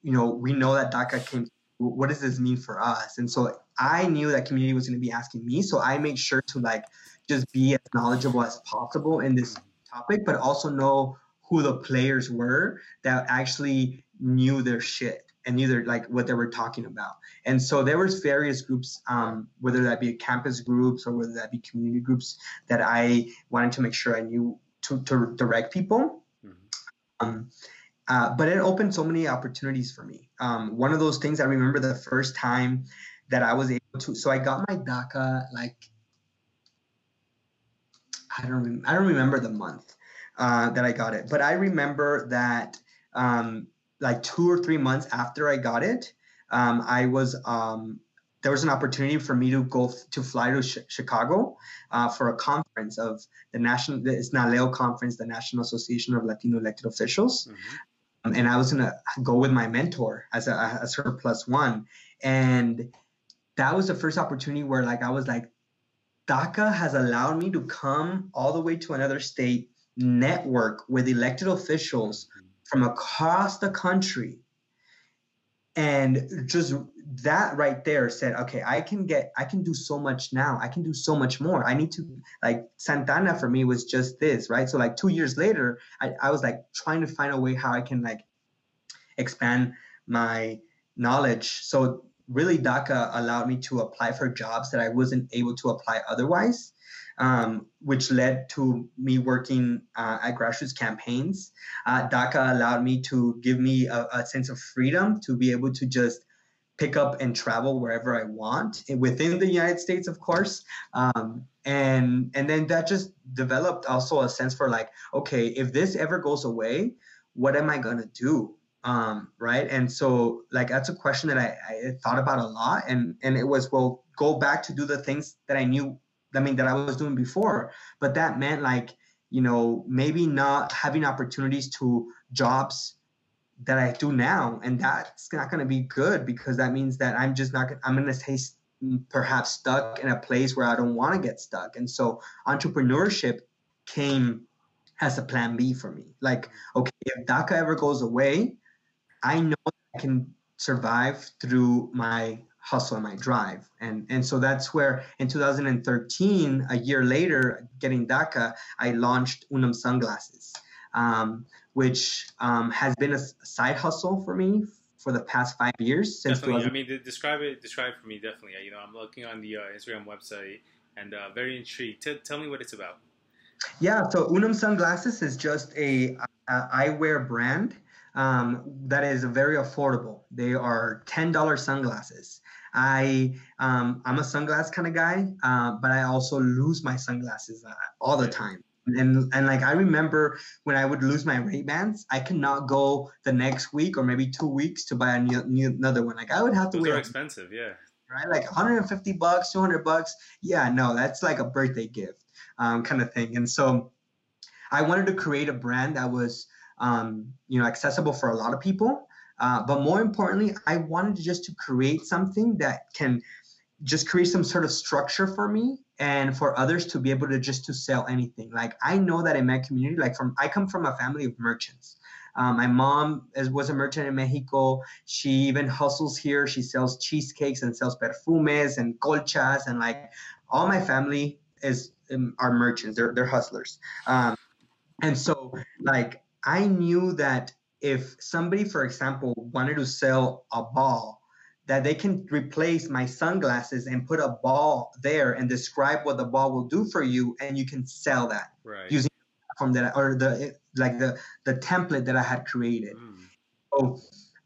You know, we know that DACA came. What does this mean for us?" And so I knew that community was going to be asking me, so I made sure to like just be as knowledgeable as possible in this topic, but also know who the players were that actually knew their shit and knew their like what they were talking about. And so there was various groups, um, whether that be campus groups or whether that be community groups, that I wanted to make sure I knew to, to direct people. Um, uh, but it opened so many opportunities for me. Um, one of those things I remember the first time that I was able to. So I got my DACA like I don't I don't remember the month uh, that I got it, but I remember that um, like two or three months after I got it, um, I was um, there was an opportunity for me to go f- to fly to sh- Chicago uh, for a conference of the national it's NALEO conference, the National Association of Latino Elected Officials. Mm-hmm. Um, and I was gonna go with my mentor as a as her plus one, and that was the first opportunity where like I was like, DACA has allowed me to come all the way to another state, network with elected officials from across the country. And just that right there said, okay, I can get, I can do so much now. I can do so much more. I need to, like, Santa Ana for me was just this, right? So, like, two years later, I, I was like trying to find a way how I can, like, expand my knowledge. So, really DACA allowed me to apply for jobs that I wasn't able to apply otherwise, um, which led to me working uh, at grassroots campaigns. Uh, DACA allowed me to give me a, a, sense of freedom to be able to just pick up and travel wherever I want within the United States, of course. Um, and and then that just developed also a sense for like, okay, if this ever goes away, what am I gonna do? um, right and so like that's a question that I, I thought about a lot and and it was well go back to do the things that i knew i mean that i was doing before but that meant like you know maybe not having opportunities to jobs that i do now and that's not going to be good because that means that i'm just not i'm going to stay perhaps stuck in a place where i don't want to get stuck. And so entrepreneurship came as a plan b for me. Like okay if daca ever goes away I know I can survive through my hustle and my drive. And and so that's where in 2013, a year later, getting DACA, I launched Unum Sunglasses, um, which um, has been a side hustle for me for the past five years. Since definitely, I mean, describe it. Describe for me, definitely. You know, I'm looking on the uh, Instagram website and uh, very intrigued. T- tell me what it's about. Yeah, so Unum Sunglasses is just a, a eyewear brand um, that is very affordable. They are ten dollars sunglasses. I um, I'm a sunglass kind of guy, uh, but I also lose my sunglasses uh, all the time. And and like I remember when I would lose my Ray Bans, I cannot go the next week or maybe two weeks to buy a new, new another one. Like I would have to Those wait. are expensive, yeah. Right, like 150 bucks, 200 bucks. Yeah, no, that's like a birthday gift, um, kind of thing. And so I wanted to create a brand that was, um, you know, accessible for a lot of people. Uh, but more importantly, I wanted to just to create something that can just create some sort of structure for me and for others to be able to just to sell anything. Like I know that in my community, like from I come from a family of merchants. Um, my mom is, was a merchant in Mexico. She even hustles here. She sells cheesecakes and sells perfumes and colchas and like all my family is um, are merchants. They're they're hustlers. Um, and so like I knew that if somebody, for example, wanted to sell a ball, that they can replace my sunglasses and put a ball there and describe what the ball will do for you, and you can sell that right. using from that or the like the the template that I had created. Mm. So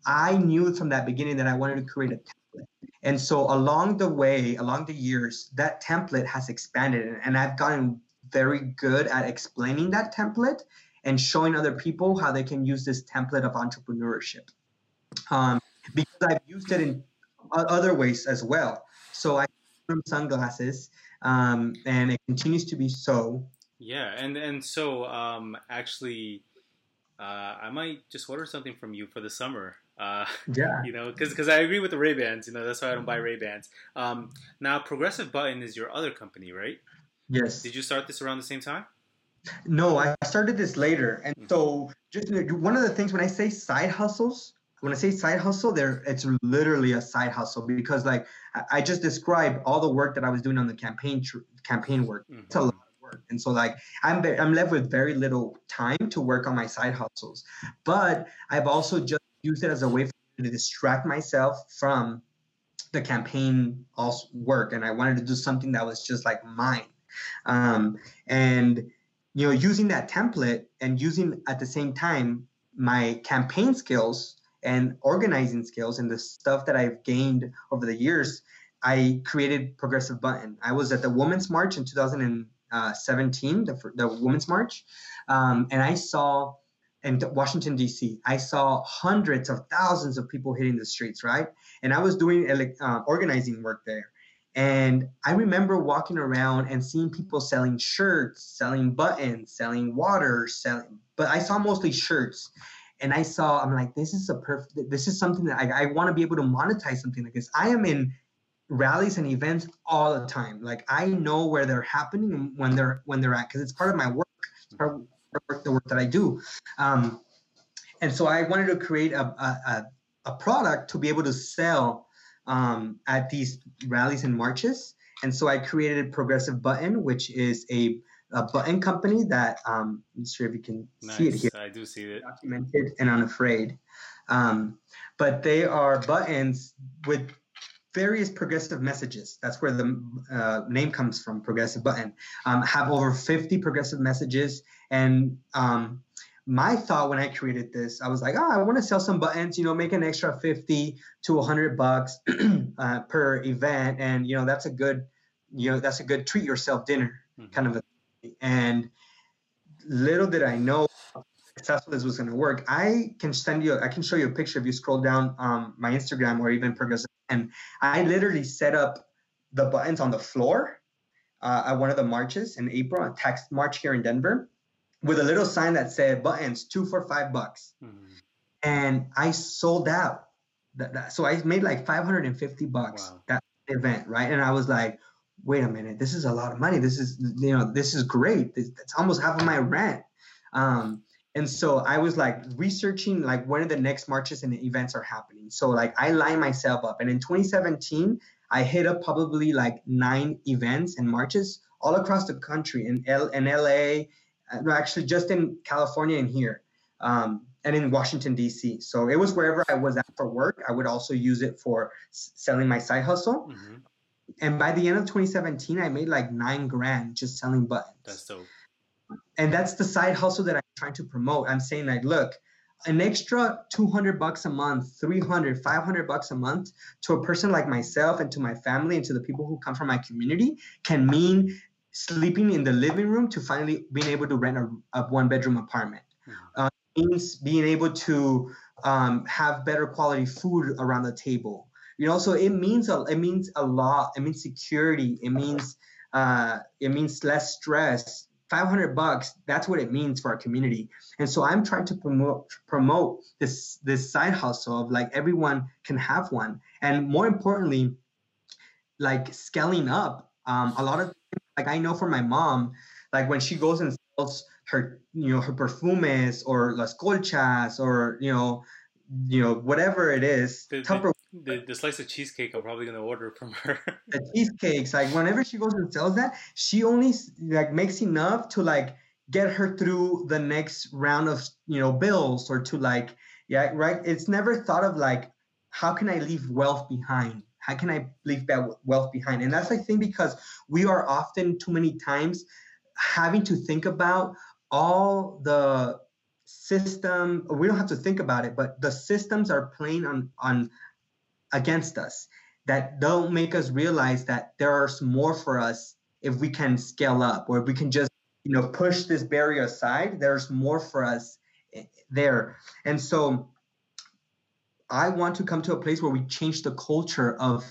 I knew from that beginning that I wanted to create a template. And so along the way, along the years, that template has expanded and I've gotten very good at explaining that template and showing other people how they can use this template of entrepreneurship. Um, because I've used it in other ways as well. So I from sunglasses, um, and it continues to be so. Yeah, and and so um, actually, uh, I might just order something from you for the summer. Uh, yeah, you know, because because I agree with the Ray Bans. You know, that's why I don't buy Ray Bans. Um, now, Progressive Button is your other company, right? Yes. Did you start this around the same time? No, I started this later, and mm-hmm. so just one of the things when I say side hustles, when I say side hustle, there it's literally a side hustle because like I just described all the work that I was doing on the campaign tr- campaign work. Mm-hmm. It's a lot of work, and so like I'm I'm left with very little time to work on my side hustles. But I've also just used it as a way to distract myself from the campaign also work, and I wanted to do something that was just like mine. Um, and you know, using that template and using at the same time my campaign skills and organizing skills and the stuff that I've gained over the years, I created Progressive Button. I was at the Women's March in 2017, the, the Women's March, um, and I saw in Washington D.C. I saw hundreds of thousands of people hitting the streets, right? And I was doing uh, organizing work there, and I remember walking around and seeing people selling shirts, selling buttons, selling water, selling, but I saw mostly shirts. And I saw, I'm like, this is a perfect, this is something that I, I want to be able to monetize something like this. I am in rallies and events all the time. Like I know where they're happening and when they're, when they're at, because it's part of my work. It's part of the work that I do. Um, and so I wanted to create a, a, a product to be able to sell um, at these rallies and marches. And so I created a Progressive Button, which is a, a button company that um, I'm not sure if you can nice. see it here. I do see it. Documented and unafraid. Um, but they are buttons with various progressive messages. That's where the uh, name comes from, Progressive Button. Um, have over 50 progressive messages and um, my thought when I created this, I was like, oh, I want to sell some buttons, you know, make an extra 50 to 100 bucks uh, per event. And, you know, that's a good, you know, that's a good treat yourself dinner mm-hmm. kind of a. And little did I know how successful this was going to work. I can send you, I can show you a picture if you scroll down um, my Instagram or even Progressive. And I literally set up the buttons on the floor uh, at one of the marches in April, a tax march here in Denver with a little sign that said buttons two for five bucks. Mm-hmm. And I sold out. That, that, so I made like 550 bucks wow. that event, right? And I was like, wait a minute, this is a lot of money. This is, you know, this is great. It's almost half of my rent. Um, and so I was like researching like when the next marches and events are happening. So like I line myself up. And in 2017, I hit up probably like nine events and marches all across the country in L in LA, uh, actually just in California and here, um, and in Washington D.C. So it was wherever I was at for work. I would also use it for s- selling my side hustle. Mm-hmm. And by the end of 2017, I made like nine grand just selling buttons. That's dope. And that's the side hustle that I'm trying to promote. I'm saying like, look, an extra 200 bucks a month 300 500 bucks a month to a person like myself and to my family and to the people who come from my community can mean sleeping in the living room to finally being able to rent a, a one bedroom apartment. Mm-hmm. Uh, means being able to um, have better quality food around the table. You know, so it means a, it means a lot. It means security. It means uh, it means less stress. 500 bucks that's what it means for our community and so i'm trying to promote promote this this side hustle of like everyone can have one and more importantly like scaling up um, a lot of like i know for my mom like when she goes and sells her you know her perfumes or las colchas or you know you know whatever it is The, the, the, the slice of cheesecake I'm probably gonna order from her. the cheesecakes like whenever she goes and sells that she only like makes enough to like get her through the next round of you know bills or to like yeah right? It's never thought of like how can i leave wealth behind? How can i leave wealth behind? And that's i think because we are often too many times having to think about all the system we don't have to think about it but the systems are playing on on against us that don't make us realize that there's more for us if we can scale up or if we can just you know push this barrier aside there's more for us eh, there. And so i want to come to a place where we change the culture of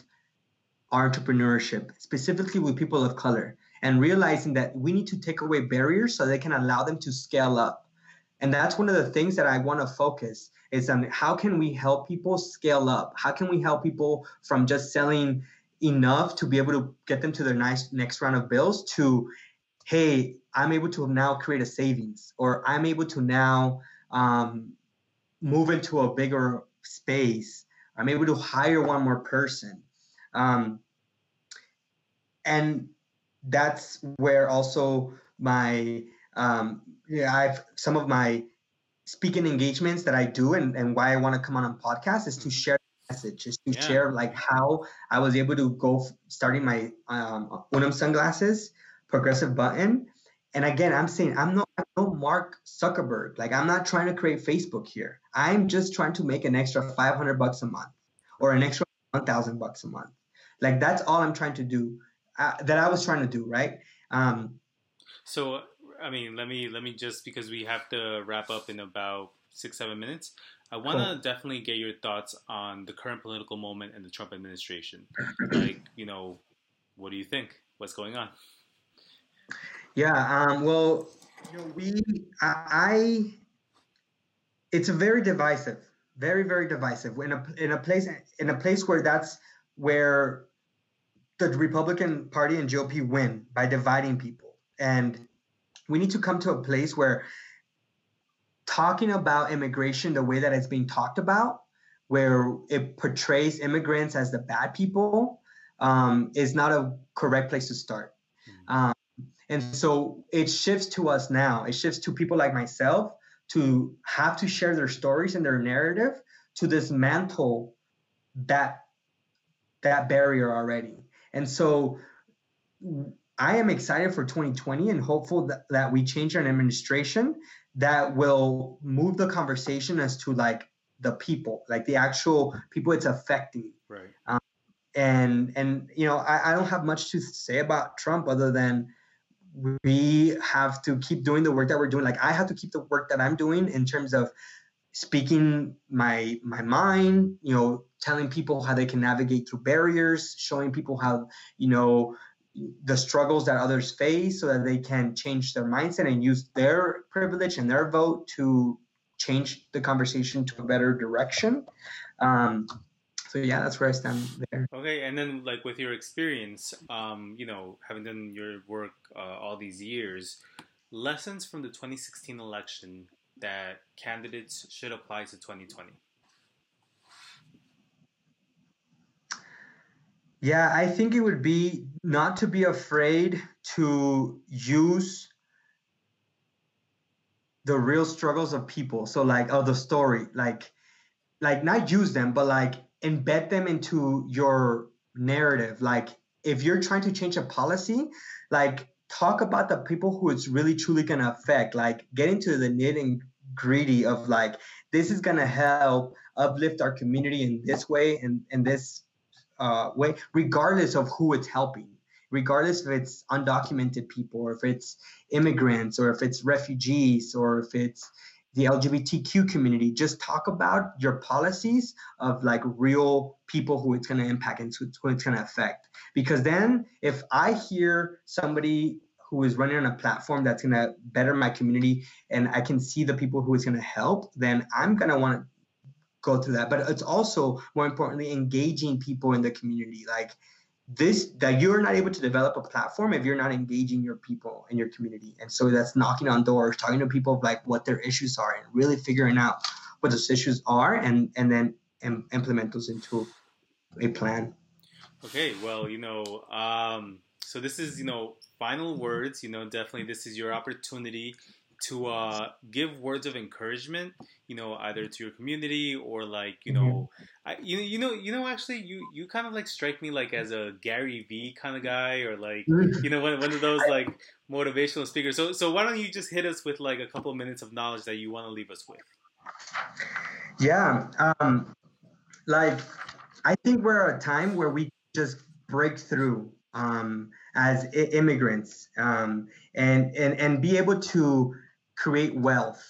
our entrepreneurship specifically with people of color and realizing that we need to take away barriers so they can allow them to scale up. And that's one of the things that i want to focus is on how can we help people scale up? How can we help people from just selling enough to be able to get them to their nice next round of bills to hey i'm able to now create a savings or i'm able to now um, move into a bigger space. I'm able to hire one more person. Um, and that's where also my um, yeah i've some of my speaking engagements that i do and, and why i want to come on a podcast is to share the message is to Yeah. share like how i was able to go f- starting my um, unum sunglasses progressive button. And again i'm saying i'm not I'm no mark zuckerberg. Like i'm not trying to create facebook here. I'm just trying to make an extra 500 bucks a month or an extra 1000 bucks a month. Like that's all i'm trying to do uh, that i was trying to do right? Um, So, I mean, let me let me just because we have to wrap up in about six seven minutes. I want to definitely get your thoughts on the current political moment and the Trump administration. Like, you know, what do you think? What's going on? Yeah. Um, well, you know, we, I, I, it's a very divisive, very, very divisive. In a in a place in a place where that's where the Republican Party and GOP win by dividing people, and we need to come to a place where talking about immigration the way that it's being talked about, where it portrays immigrants as the bad people, um, is not a correct place to start. Um, and so it shifts to us now. It shifts to people like myself to have to share their stories and their narrative to dismantle that that barrier already. And so I am excited for 2020 and hopeful that, that we change an administration that will move the conversation as to like the people, like the actual people it's affecting Right. Um, and and you know I, I don't have much to say about trump other than we have to keep doing the work that we're doing like i have to keep the work that i'm doing in terms of speaking my my mind you know telling people how they can navigate through barriers showing people how you know the struggles that others face so that they can change their mindset and use their privilege and their vote to change the conversation to a better direction um, so yeah that's where i stand there Okay, and then like with your experience, um, you know, having done your work uh, all these years, lessons from the 2016 election that candidates should apply to 2020. Yeah, I think it would be not to be afraid to use the real struggles of people. So like oh the story, like like not use them, but like embed them into your narrative. Like if you're trying to change a policy, like talk about the people who it's really truly gonna affect. Like get into the nitty gritty of like this is gonna help uplift our community in this way and in this uh, way, regardless of who it's helping, regardless if it's undocumented people or if it's immigrants or if it's refugees or if it's the LGBTQ community. Just talk about your policies of like real people who it's going to impact and who it's going to affect. Because then, if I hear somebody who is running on a platform that's going to better my community and I can see the people who is going to help, then I'm going to want to go through that. But it's also more importantly engaging people in the community. Like this that you're not able to develop a platform if you're not engaging your people in your community. And so that's knocking on doors, talking to people like what their issues are and really figuring out what those issues are and and then Im- implement those into a plan. Okay, well, you know, um, so this is you know final words. You know, definitely this is your opportunity to uh, give words of encouragement. You know, either to your community or like you know, mm-hmm. I, you you know you know actually you you kind of like strike me like as a Gary V kind of guy or like you know one, one of those like motivational speakers. So so why don't you just hit us with like a couple of minutes of knowledge that you want to leave us with? Yeah, um, like I think we're at a time where we just break through um, as I- immigrants um, and, and and be able to create wealth.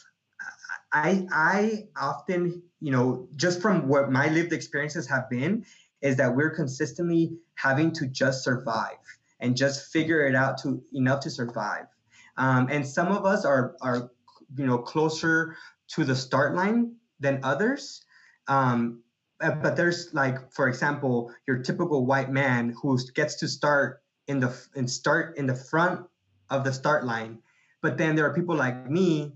I I often you know just from what my lived experiences have been is that we're consistently having to just survive and just figure it out to enough to survive. Um, and some of us are are you know closer to the start line than others. Um, uh, but there's like, for example, your typical white man who gets to start in the and start in the front of the start line, but then there are people like me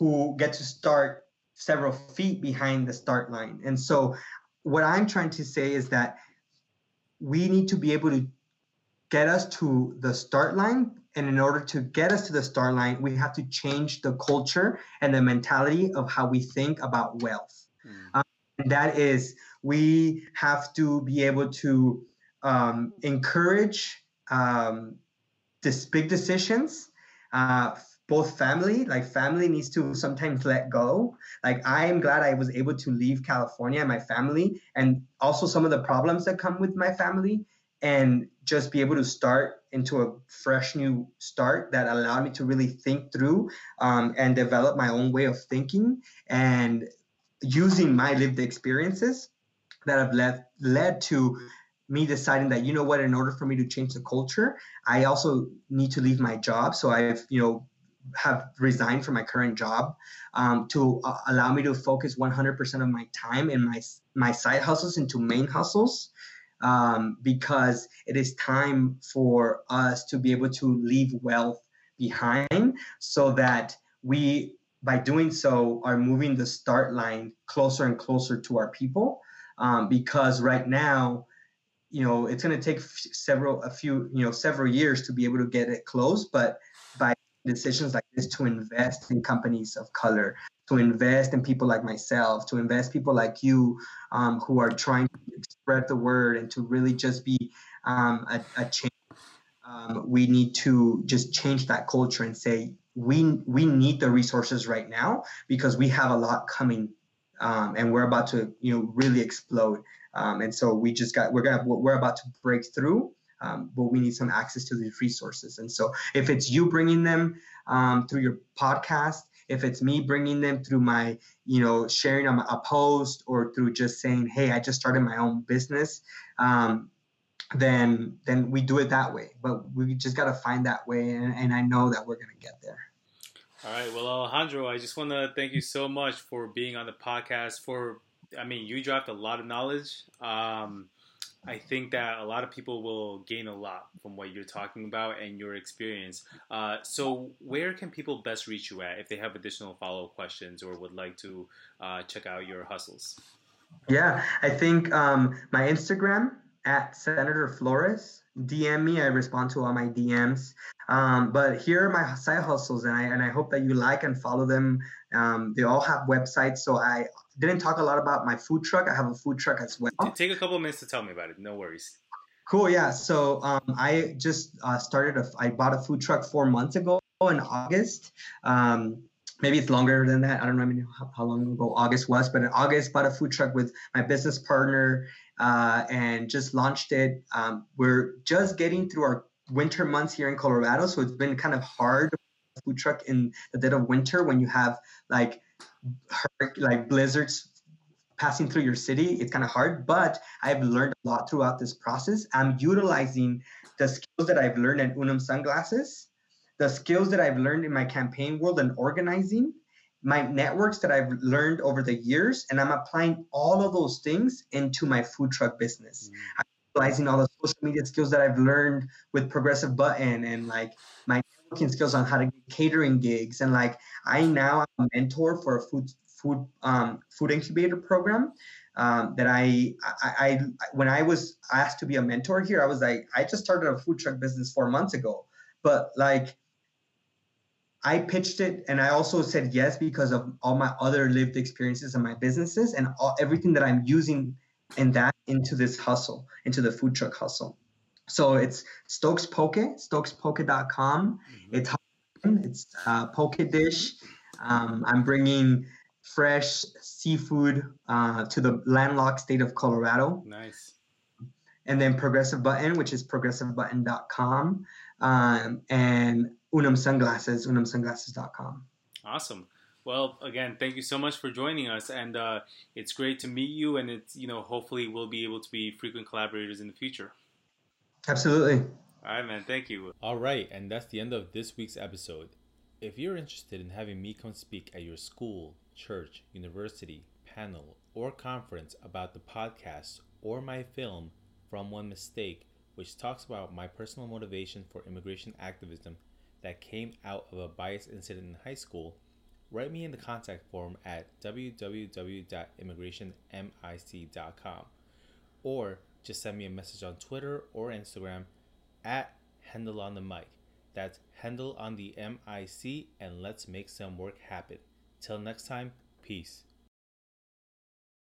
who get to start several feet behind the start line. And so, what I'm trying to say is that we need to be able to get us to the start line. And in order to get us to the start line, we have to change the culture and the mentality of how we think about wealth. Mm. Um, and that is, we have to be able to um, encourage um, this big decisions. Uh, both family, like family needs to sometimes let go. Like I am glad I was able to leave California and my family, and also some of the problems that come with my family, and just be able to start into a fresh new start that allowed me to really think through um, and develop my own way of thinking and using my lived experiences that have led led to me deciding that you know what in order for me to change the culture i also need to leave my job. So i've you know have resigned from my current job um, to uh, allow me to focus 100% of my time in my my side hustles into main hustles um, because it is time for us to be able to leave wealth behind so that we by doing so are moving the start line closer and closer to our people um, because right now you know it's going to take several a few you know several years to be able to get it closed but by decisions like this to invest in companies of color to invest in people like myself to invest people like you um, who are trying to spread the word and to really just be um, a, a, change um, we need to just change that culture and say we we need the resources right now because we have a lot coming um, and we're about to you know really explode. Um, and so we just got we're gonna we're about to break through um, but we need some access to these resources. And so if it's you bringing them um, through your podcast if it's me bringing them through my you know sharing a, a post or through just saying hey i just started my own business um, then then we do it that way. But we just got to find that way and, and i know that we're to get there all right. Well, Alejandro, I just want to thank you so much for being on the podcast. For, I mean, you dropped a lot of knowledge. Um, I think that a lot of people will gain a lot from what you're talking about and your experience. Uh, so, where can people best reach you at if they have additional follow up questions or would like to uh, check out your hustles? Yeah, I think um, my Instagram at Senator Flores. DM me. I respond to all my DMs. Um, but here are my side hustles, and I and I hope that you like and follow them. Um, they all have websites. So I didn't talk a lot about my food truck. I have a food truck as well. Take a couple minutes to tell me about it. No worries. Cool. Yeah. So um, I just uh, started. A, I bought a food truck four months ago in August. Um, maybe it's longer than that. I don't know how, how long ago August was, but in August, bought a food truck with my business partner uh, and just launched it. Um, we're just getting through our winter months here in Colorado, so it's been kind of hard food truck in the dead of winter when you have like like blizzards passing through your city. It's kind of hard, but I've learned a lot throughout this process. I'm utilizing the skills that I've learned at Unum Sunglasses the skills that I've learned in my campaign world and organizing, my networks that I've learned over the years, and I'm applying all of those things into my food truck business. Mm. I'm utilizing all the social media skills that I've learned with Progressive Button and like my networking skills on how to get catering gigs. And like I now am a mentor for a food food um, food incubator program um, that I, I, I when I was asked to be a mentor here, I was like, I just started a food truck business four months ago, but like I pitched it and I also said yes because of all my other lived experiences and my businesses and all, everything that I'm using in that into this hustle, into the food truck hustle. So it's Stokes Poke, stokespoke.com. Mm-hmm. It's it's uh, poke dish. Um, I'm bringing fresh seafood uh, to the landlocked state of Colorado. Nice. And then Progressive Button, which is progressivebutton.com. Um, and Unum Sunglasses, unumsunglasses.com. Awesome. Well, again, thank you so much for joining us, and uh, it's great to meet you. And it's you know, hopefully, we'll be able to be frequent collaborators in the future. Absolutely. All right, man. Thank you. All right, and that's the end of this week's episode. If you're interested in having me come speak at your school, church, university, panel, or conference about the podcast or my film, From One Mistake, which talks about my personal motivation for immigration activism that came out of a bias incident in high school, write me in the contact form at www.immigrationmic.com or just send me a message on Twitter or Instagram at Handle on the Mic. That's Handle on the MIC, and let's make some work happen. Till next time, peace.